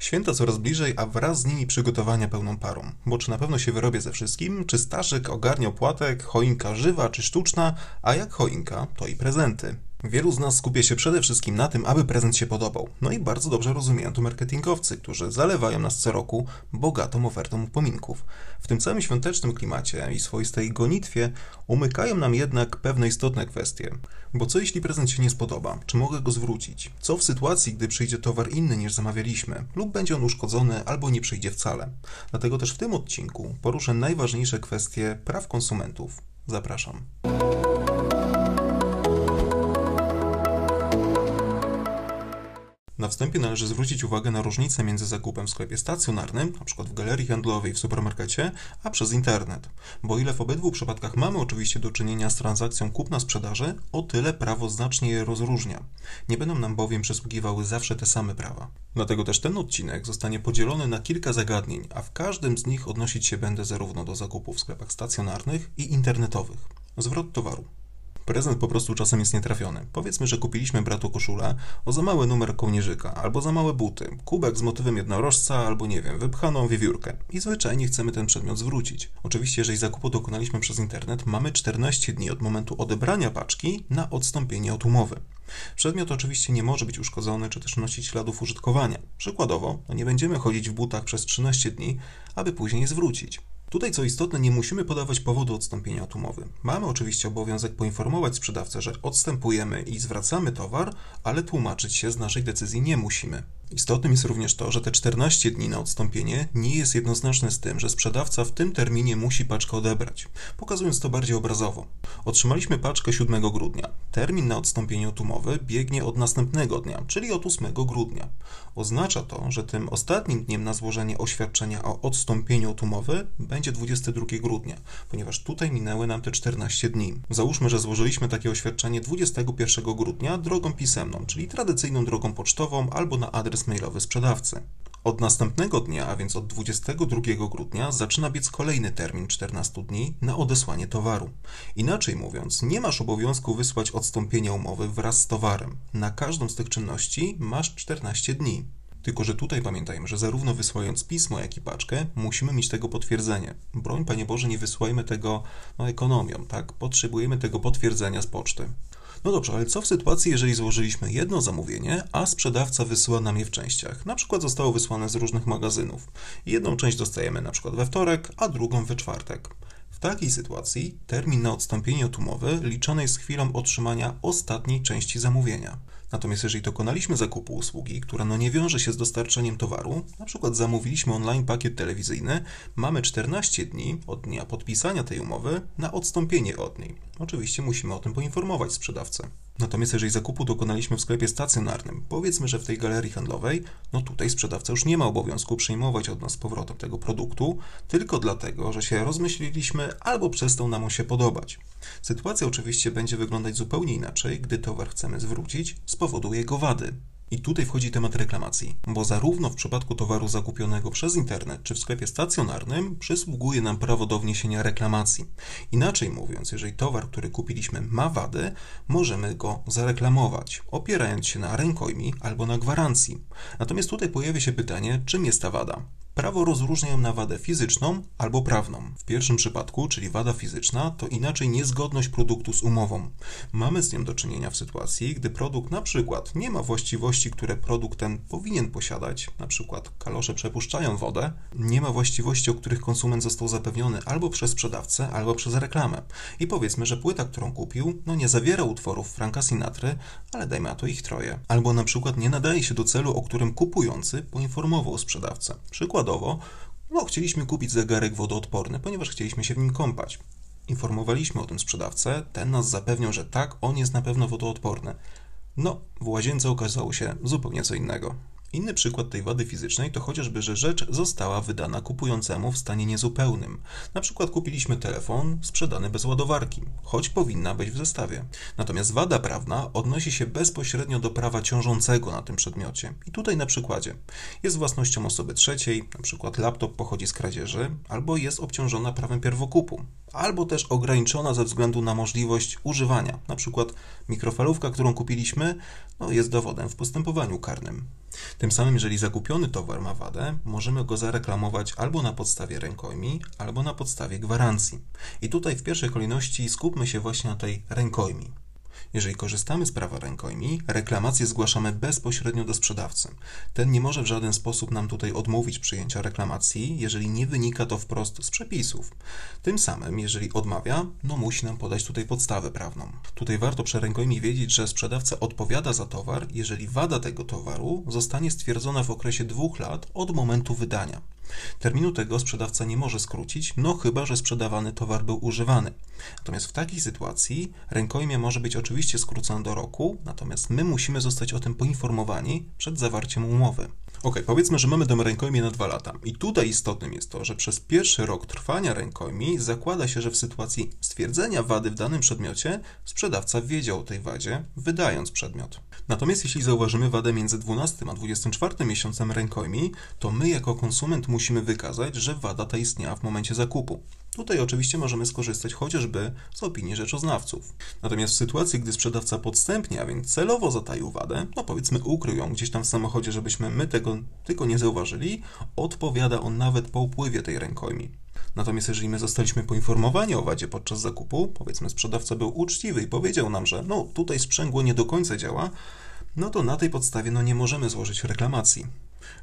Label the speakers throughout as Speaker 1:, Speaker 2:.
Speaker 1: Święta coraz bliżej, a wraz z nimi przygotowania pełną parą. Bo czy na pewno się wyrobię ze wszystkim? Czy Staszek ogarnia opłatek, choinka żywa czy sztuczna? A jak choinka, to i prezenty. Wielu z nas skupia się przede wszystkim na tym, aby prezent się podobał. No i bardzo dobrze rozumieją to marketingowcy, którzy zalewają nas co roku bogatą ofertą upominków. W tym całym świątecznym klimacie i swoistej gonitwie umykają nam jednak pewne istotne kwestie. Bo co jeśli prezent się nie spodoba? Czy mogę go zwrócić? Co w sytuacji, gdy przyjdzie towar inny niż zamawialiśmy? Lub będzie on uszkodzony, albo nie przyjdzie wcale? Dlatego też w tym odcinku poruszę najważniejsze kwestie praw konsumentów. Zapraszam. Wstępie należy zwrócić uwagę na różnicę między zakupem w sklepie stacjonarnym, np. w galerii handlowej, w supermarkecie, a przez internet. Bo ile w obydwu przypadkach mamy oczywiście do czynienia z transakcją kupna-sprzedaży, o tyle prawo znacznie je rozróżnia. Nie będą nam bowiem przysługiwały zawsze te same prawa. Dlatego też ten odcinek zostanie podzielony na kilka zagadnień, a w każdym z nich odnosić się będę zarówno do zakupów w sklepach stacjonarnych i internetowych. Zwrot towaru. Prezent po prostu czasem jest nietrafiony. Powiedzmy, że kupiliśmy bratu koszulę o za mały numer kołnierzyka, albo za małe buty, kubek z motywem jednorożca, albo nie wiem, wypchaną wiewiórkę. I zwyczajnie chcemy ten przedmiot zwrócić. Oczywiście, jeżeli zakupu dokonaliśmy przez internet, mamy 14 dni od momentu odebrania paczki na odstąpienie od umowy. Przedmiot oczywiście nie może być uszkodzony czy też nosić śladów użytkowania. Przykładowo, no nie będziemy chodzić w butach przez 13 dni, aby później zwrócić. Tutaj, co istotne, nie musimy podawać powodu odstąpienia od umowy. Mamy oczywiście obowiązek poinformować sprzedawcę, że odstępujemy i zwracamy towar, ale tłumaczyć się z naszej decyzji nie musimy. Istotnym jest również to, że te 14 dni na odstąpienie nie jest jednoznaczne z tym, że sprzedawca w tym terminie musi paczkę odebrać. Pokazując to bardziej obrazowo. Otrzymaliśmy paczkę 7 grudnia. Termin na odstąpienie od umowy biegnie od następnego dnia, czyli od 8 grudnia. Oznacza to, że tym ostatnim dniem na złożenie oświadczenia o odstąpieniu od umowy będzie 22 grudnia, ponieważ tutaj minęły nam te 14 dni. Załóżmy, że złożyliśmy takie oświadczenie 21 grudnia drogą pisemną, czyli tradycyjną drogą pocztową albo na adres adres mailowy sprzedawcy. Od następnego dnia, a więc od 22 grudnia, zaczyna biec kolejny termin 14 dni na odesłanie towaru. Inaczej mówiąc, nie masz obowiązku wysłać odstąpienia umowy wraz z towarem. Na każdą z tych czynności masz 14 dni. Tylko, że tutaj pamiętajmy, że zarówno wysyłając pismo, jak i paczkę, musimy mieć tego potwierdzenie. Broń, Panie Boże, nie wysyłajmy tego no, ekonomią, tak? Potrzebujemy tego potwierdzenia z poczty. No dobrze, ale co w sytuacji, jeżeli złożyliśmy jedno zamówienie, a sprzedawca wysyła nam je w częściach? Na przykład zostało wysłane z różnych magazynów. Jedną część dostajemy na przykład we wtorek, a drugą we czwartek. W takiej sytuacji termin na odstąpienie od umowy liczony jest chwilą otrzymania ostatniej części zamówienia. Natomiast jeżeli dokonaliśmy zakupu usługi, która no nie wiąże się z dostarczeniem towaru, na przykład zamówiliśmy online pakiet telewizyjny, mamy 14 dni od dnia podpisania tej umowy na odstąpienie od niej. Oczywiście musimy o tym poinformować sprzedawcę. Natomiast jeżeli zakupu dokonaliśmy w sklepie stacjonarnym, powiedzmy, że w tej galerii handlowej, no tutaj sprzedawca już nie ma obowiązku przyjmować od nas powrotem tego produktu, tylko dlatego, że się rozmyśliliśmy albo przestał nam się podobać. Sytuacja oczywiście będzie wyglądać zupełnie inaczej, gdy towar chcemy zwrócić z powodu jego wady. I tutaj wchodzi temat reklamacji, bo zarówno w przypadku towaru zakupionego przez internet czy w sklepie stacjonarnym przysługuje nam prawo do wniesienia reklamacji. Inaczej mówiąc, jeżeli towar, który kupiliśmy ma wady, możemy go zareklamować, opierając się na rękojmi albo na gwarancji. Natomiast tutaj pojawia się pytanie, czym jest ta wada? Prawo rozróżnia ją na wadę fizyczną albo prawną. W pierwszym przypadku, czyli wada fizyczna, to inaczej niezgodność produktu z umową. Mamy z nią do czynienia w sytuacji, gdy produkt na przykład nie ma właściwości, które produkt ten powinien posiadać, na przykład kalosze przepuszczają wodę, nie ma właściwości, o których konsument został zapewniony albo przez sprzedawcę, albo przez reklamę. I powiedzmy, że płyta, którą kupił, no nie zawiera utworów Franka Sinatry, ale dajmy na to ich troje. Albo na przykład nie nadaje się do celu, o którym kupujący poinformował sprzedawcę. Przykładowo Przykładowo, no, chcieliśmy kupić zegarek wodoodporny, ponieważ chcieliśmy się w nim kąpać. Informowaliśmy o tym sprzedawcę, ten nas zapewniał, że tak, on jest na pewno wodoodporny. No, w łazience okazało się zupełnie co innego. Inny przykład tej wady fizycznej to chociażby, że rzecz została wydana kupującemu w stanie niezupełnym. Na przykład kupiliśmy telefon sprzedany bez ładowarki, choć powinna być w zestawie. Natomiast wada prawna odnosi się bezpośrednio do prawa ciążącego na tym przedmiocie. I tutaj na przykładzie. Jest własnością osoby trzeciej, na przykład laptop pochodzi z kradzieży, albo jest obciążona prawem pierwokupu. Albo też ograniczona ze względu na możliwość używania. Na przykład mikrofalówka, którą kupiliśmy, no, jest dowodem w postępowaniu karnym. Tym samym, jeżeli zakupiony towar ma wadę, możemy go zareklamować albo na podstawie rękojmi, albo na podstawie gwarancji. I tutaj w pierwszej kolejności skupmy się właśnie na tej rękojmi. Jeżeli korzystamy z prawa rękojmi, reklamację zgłaszamy bezpośrednio do sprzedawcy. Ten nie może w żaden sposób nam tutaj odmówić przyjęcia reklamacji, jeżeli nie wynika to wprost z przepisów. Tym samym, jeżeli odmawia, no musi nam podać tutaj podstawę prawną. Tutaj warto przy rękojmi wiedzieć, że sprzedawca odpowiada za towar, jeżeli wada tego towaru zostanie stwierdzona w okresie dwóch lat od momentu wydania. Terminu tego sprzedawca nie może skrócić, no chyba, że sprzedawany towar był używany. Natomiast w takiej sytuacji rękojmie może być oczywiście skrócone do roku, natomiast my musimy zostać o tym poinformowani przed zawarciem umowy. Ok, powiedzmy, że mamy dom rękojmi na dwa lata. I tutaj istotnym jest to, że przez pierwszy rok trwania rękojmi zakłada się, że w sytuacji stwierdzenia wady w danym przedmiocie sprzedawca wiedział o tej wadzie, wydając przedmiot. Natomiast jeśli zauważymy wadę między 12 a 24 miesiącem rękojmi, to my jako konsument musimy wykazać, że wada ta istniała w momencie zakupu. Tutaj oczywiście możemy skorzystać chociażby z opinii rzeczoznawców. Natomiast w sytuacji, gdy sprzedawca podstępnie, a więc celowo zataił wadę, no powiedzmy ukrył ją gdzieś tam w samochodzie, żebyśmy my tego tylko nie zauważyli, odpowiada on nawet po upływie tej rękojmi. Natomiast jeżeli my zostaliśmy poinformowani o wadzie podczas zakupu, powiedzmy sprzedawca był uczciwy i powiedział nam, że no tutaj sprzęgło nie do końca działa, no to na tej podstawie no nie możemy złożyć reklamacji.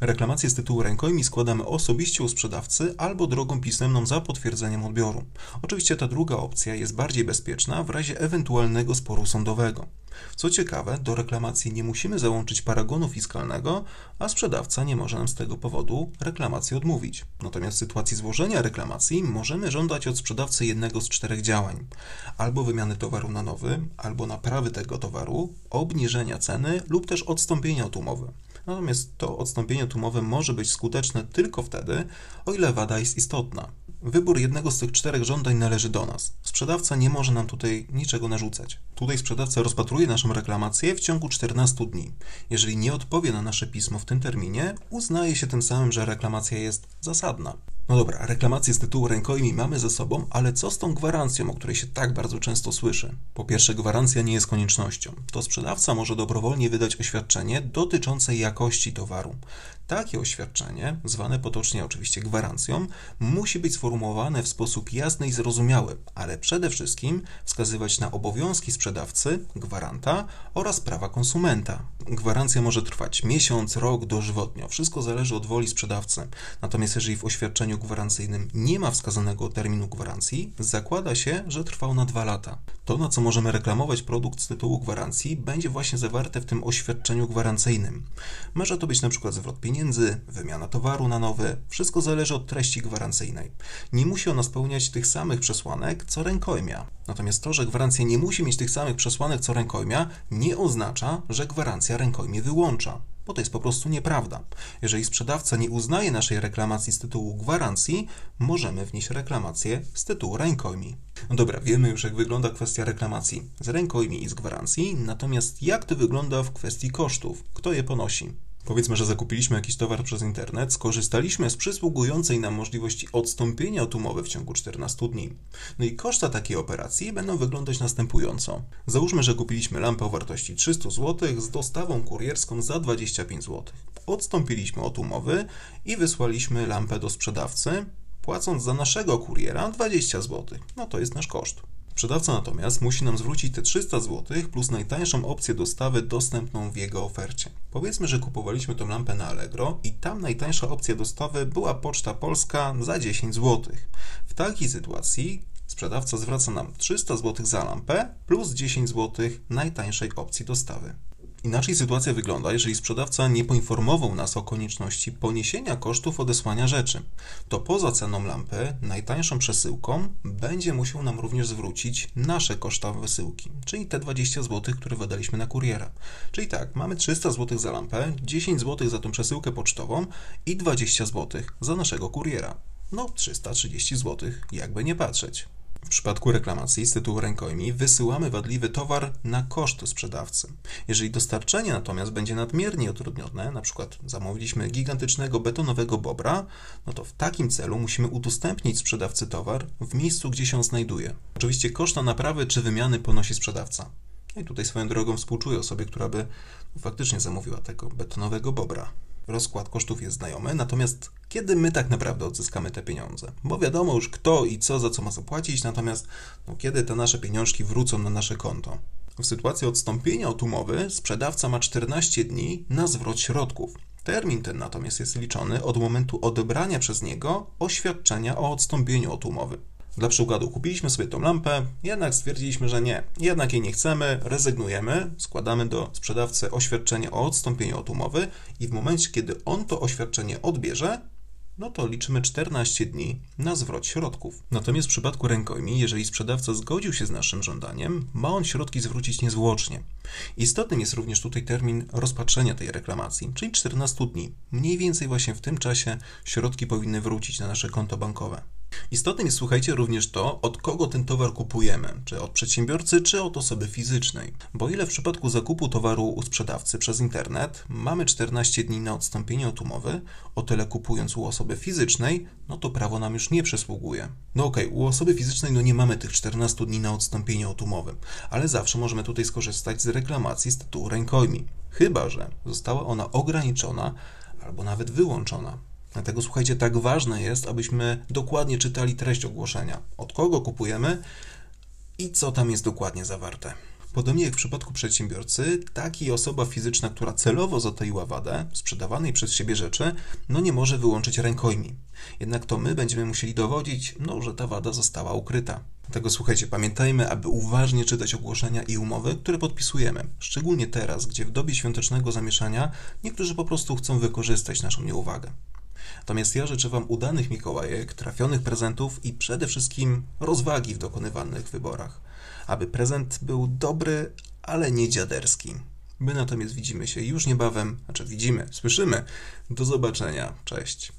Speaker 1: Reklamację z tytułu rękojmi składamy osobiście u sprzedawcy albo drogą pisemną za potwierdzeniem odbioru. Oczywiście ta druga opcja jest bardziej bezpieczna w razie ewentualnego sporu sądowego. Co ciekawe, do reklamacji nie musimy załączyć paragonu fiskalnego, a sprzedawca nie może nam z tego powodu reklamacji odmówić. Natomiast w sytuacji złożenia reklamacji możemy żądać od sprzedawcy jednego z czterech działań: albo wymiany towaru na nowy, albo naprawy tego towaru, obniżenia ceny lub też odstąpienia od umowy. Natomiast to odstąpienie tłumowe może być skuteczne tylko wtedy, o ile wada jest istotna. Wybór jednego z tych czterech żądań należy do nas. Sprzedawca nie może nam tutaj niczego narzucać. Tutaj sprzedawca rozpatruje naszą reklamację w ciągu 14 dni. Jeżeli nie odpowie na nasze pismo w tym terminie, uznaje się tym samym, że reklamacja jest zasadna. No dobra, reklamację z tytułu rękojmi mamy ze sobą, ale co z tą gwarancją, o której się tak bardzo często słyszy? Po pierwsze, gwarancja nie jest koniecznością. To sprzedawca może dobrowolnie wydać oświadczenie dotyczące jakości towaru. Takie oświadczenie, zwane potocznie oczywiście gwarancją, musi być sformułowane w sposób jasny i zrozumiały, ale przede wszystkim wskazywać na obowiązki sprzedawcy, gwaranta oraz prawa konsumenta. Gwarancja może trwać miesiąc, rok, dożywotnio. Wszystko zależy od woli sprzedawcy. Natomiast jeżeli w oświadczeniu gwarancyjnym nie ma wskazanego terminu gwarancji, zakłada się, że trwał na dwa lata. To, na co możemy reklamować produkt z tytułu gwarancji, będzie właśnie zawarte w tym oświadczeniu gwarancyjnym. Może to być przykład zwrot pieniędzy, wymiana towaru na nowy. Wszystko zależy od treści gwarancyjnej. Nie musi ona spełniać tych samych przesłanek, co rękojmia. Natomiast to, że gwarancja nie musi mieć tych samych przesłanek, co rękojmia, nie oznacza, że gwarancja rękojmie wyłącza bo to jest po prostu nieprawda. Jeżeli sprzedawca nie uznaje naszej reklamacji z tytułu gwarancji, możemy wnieść reklamację z tytułu rękojmi. No dobra, wiemy już jak wygląda kwestia reklamacji z rękojmi i z gwarancji, natomiast jak to wygląda w kwestii kosztów? Kto je ponosi? Powiedzmy, że zakupiliśmy jakiś towar przez internet, skorzystaliśmy z przysługującej nam możliwości odstąpienia od umowy w ciągu 14 dni. No i koszta takiej operacji będą wyglądać następująco. Załóżmy, że kupiliśmy lampę o wartości 300 zł z dostawą kurierską za 25 zł. Odstąpiliśmy od umowy i wysłaliśmy lampę do sprzedawcy, płacąc za naszego kuriera 20 zł. No to jest nasz koszt. Sprzedawca natomiast musi nam zwrócić te 300 zł plus najtańszą opcję dostawy dostępną w jego ofercie. Powiedzmy, że kupowaliśmy tą lampę na Allegro i tam najtańsza opcja dostawy była Poczta Polska za 10 zł. W takiej sytuacji sprzedawca zwraca nam 300 zł za lampę plus 10 zł najtańszej opcji dostawy. Inaczej sytuacja wygląda, jeżeli sprzedawca nie poinformował nas o konieczności poniesienia kosztów odesłania rzeczy. To poza ceną lampy, najtańszą przesyłką, będzie musiał nam również zwrócić nasze koszta wysyłki, czyli te 20 zł, które wydaliśmy na kuriera. Czyli tak, mamy 300 zł za lampę, 10 zł za tą przesyłkę pocztową i 20 zł za naszego kuriera. No, 330 zł, jakby nie patrzeć. W przypadku reklamacji z tytułu rękojmi wysyłamy wadliwy towar na koszt sprzedawcy. Jeżeli dostarczenie natomiast będzie nadmiernie utrudnione, na przykład zamówiliśmy gigantycznego betonowego bobra, no to w takim celu musimy udostępnić sprzedawcy towar w miejscu, gdzie się on znajduje. Oczywiście koszta naprawy czy wymiany ponosi sprzedawca. I tutaj swoją drogą współczuję osobie, która by faktycznie zamówiła tego betonowego bobra rozkład kosztów jest znajomy, natomiast kiedy my tak naprawdę odzyskamy te pieniądze? Bo wiadomo już kto i co za co ma zapłacić, natomiast no, kiedy te nasze pieniążki wrócą na nasze konto? W sytuacji odstąpienia od umowy sprzedawca ma 14 dni na zwrot środków. Termin ten natomiast jest liczony od momentu odebrania przez niego oświadczenia o odstąpieniu od umowy. Dla przykładu, kupiliśmy sobie tą lampę, jednak stwierdziliśmy, że nie, jednak jej nie chcemy, rezygnujemy, składamy do sprzedawcy oświadczenie o odstąpieniu od umowy i w momencie, kiedy on to oświadczenie odbierze, no to liczymy 14 dni na zwrot środków. Natomiast w przypadku rękojmi, jeżeli sprzedawca zgodził się z naszym żądaniem, ma on środki zwrócić niezwłocznie. Istotnym jest również tutaj termin rozpatrzenia tej reklamacji, czyli 14 dni. Mniej więcej właśnie w tym czasie środki powinny wrócić na nasze konto bankowe. Istotnym jest, słuchajcie, również to, od kogo ten towar kupujemy, czy od przedsiębiorcy, czy od osoby fizycznej. Bo ile w przypadku zakupu towaru u sprzedawcy przez internet mamy 14 dni na odstąpienie od umowy, o tyle kupując u osoby fizycznej, no to prawo nam już nie przysługuje. No okej, okay, u osoby fizycznej no nie mamy tych 14 dni na odstąpienie od umowy, ale zawsze możemy tutaj skorzystać z reklamacji z tytułu rękojmi. Chyba, że została ona ograniczona albo nawet wyłączona. Dlatego słuchajcie, tak ważne jest, abyśmy dokładnie czytali treść ogłoszenia. Od kogo kupujemy i co tam jest dokładnie zawarte. Podobnie jak w przypadku przedsiębiorcy, taki osoba fizyczna, która celowo zataiła wadę sprzedawanej przez siebie rzeczy, no nie może wyłączyć rękojmi. Jednak to my będziemy musieli dowodzić, no, że ta wada została ukryta. Dlatego słuchajcie, pamiętajmy, aby uważnie czytać ogłoszenia i umowy, które podpisujemy. Szczególnie teraz, gdzie w dobie świątecznego zamieszania niektórzy po prostu chcą wykorzystać naszą nieuwagę. Natomiast ja życzę Wam udanych Mikołajek, trafionych prezentów i przede wszystkim rozwagi w dokonywanych wyborach. Aby prezent był dobry, ale nie dziaderski. My natomiast widzimy się już niebawem, znaczy widzimy, słyszymy. Do zobaczenia. Cześć.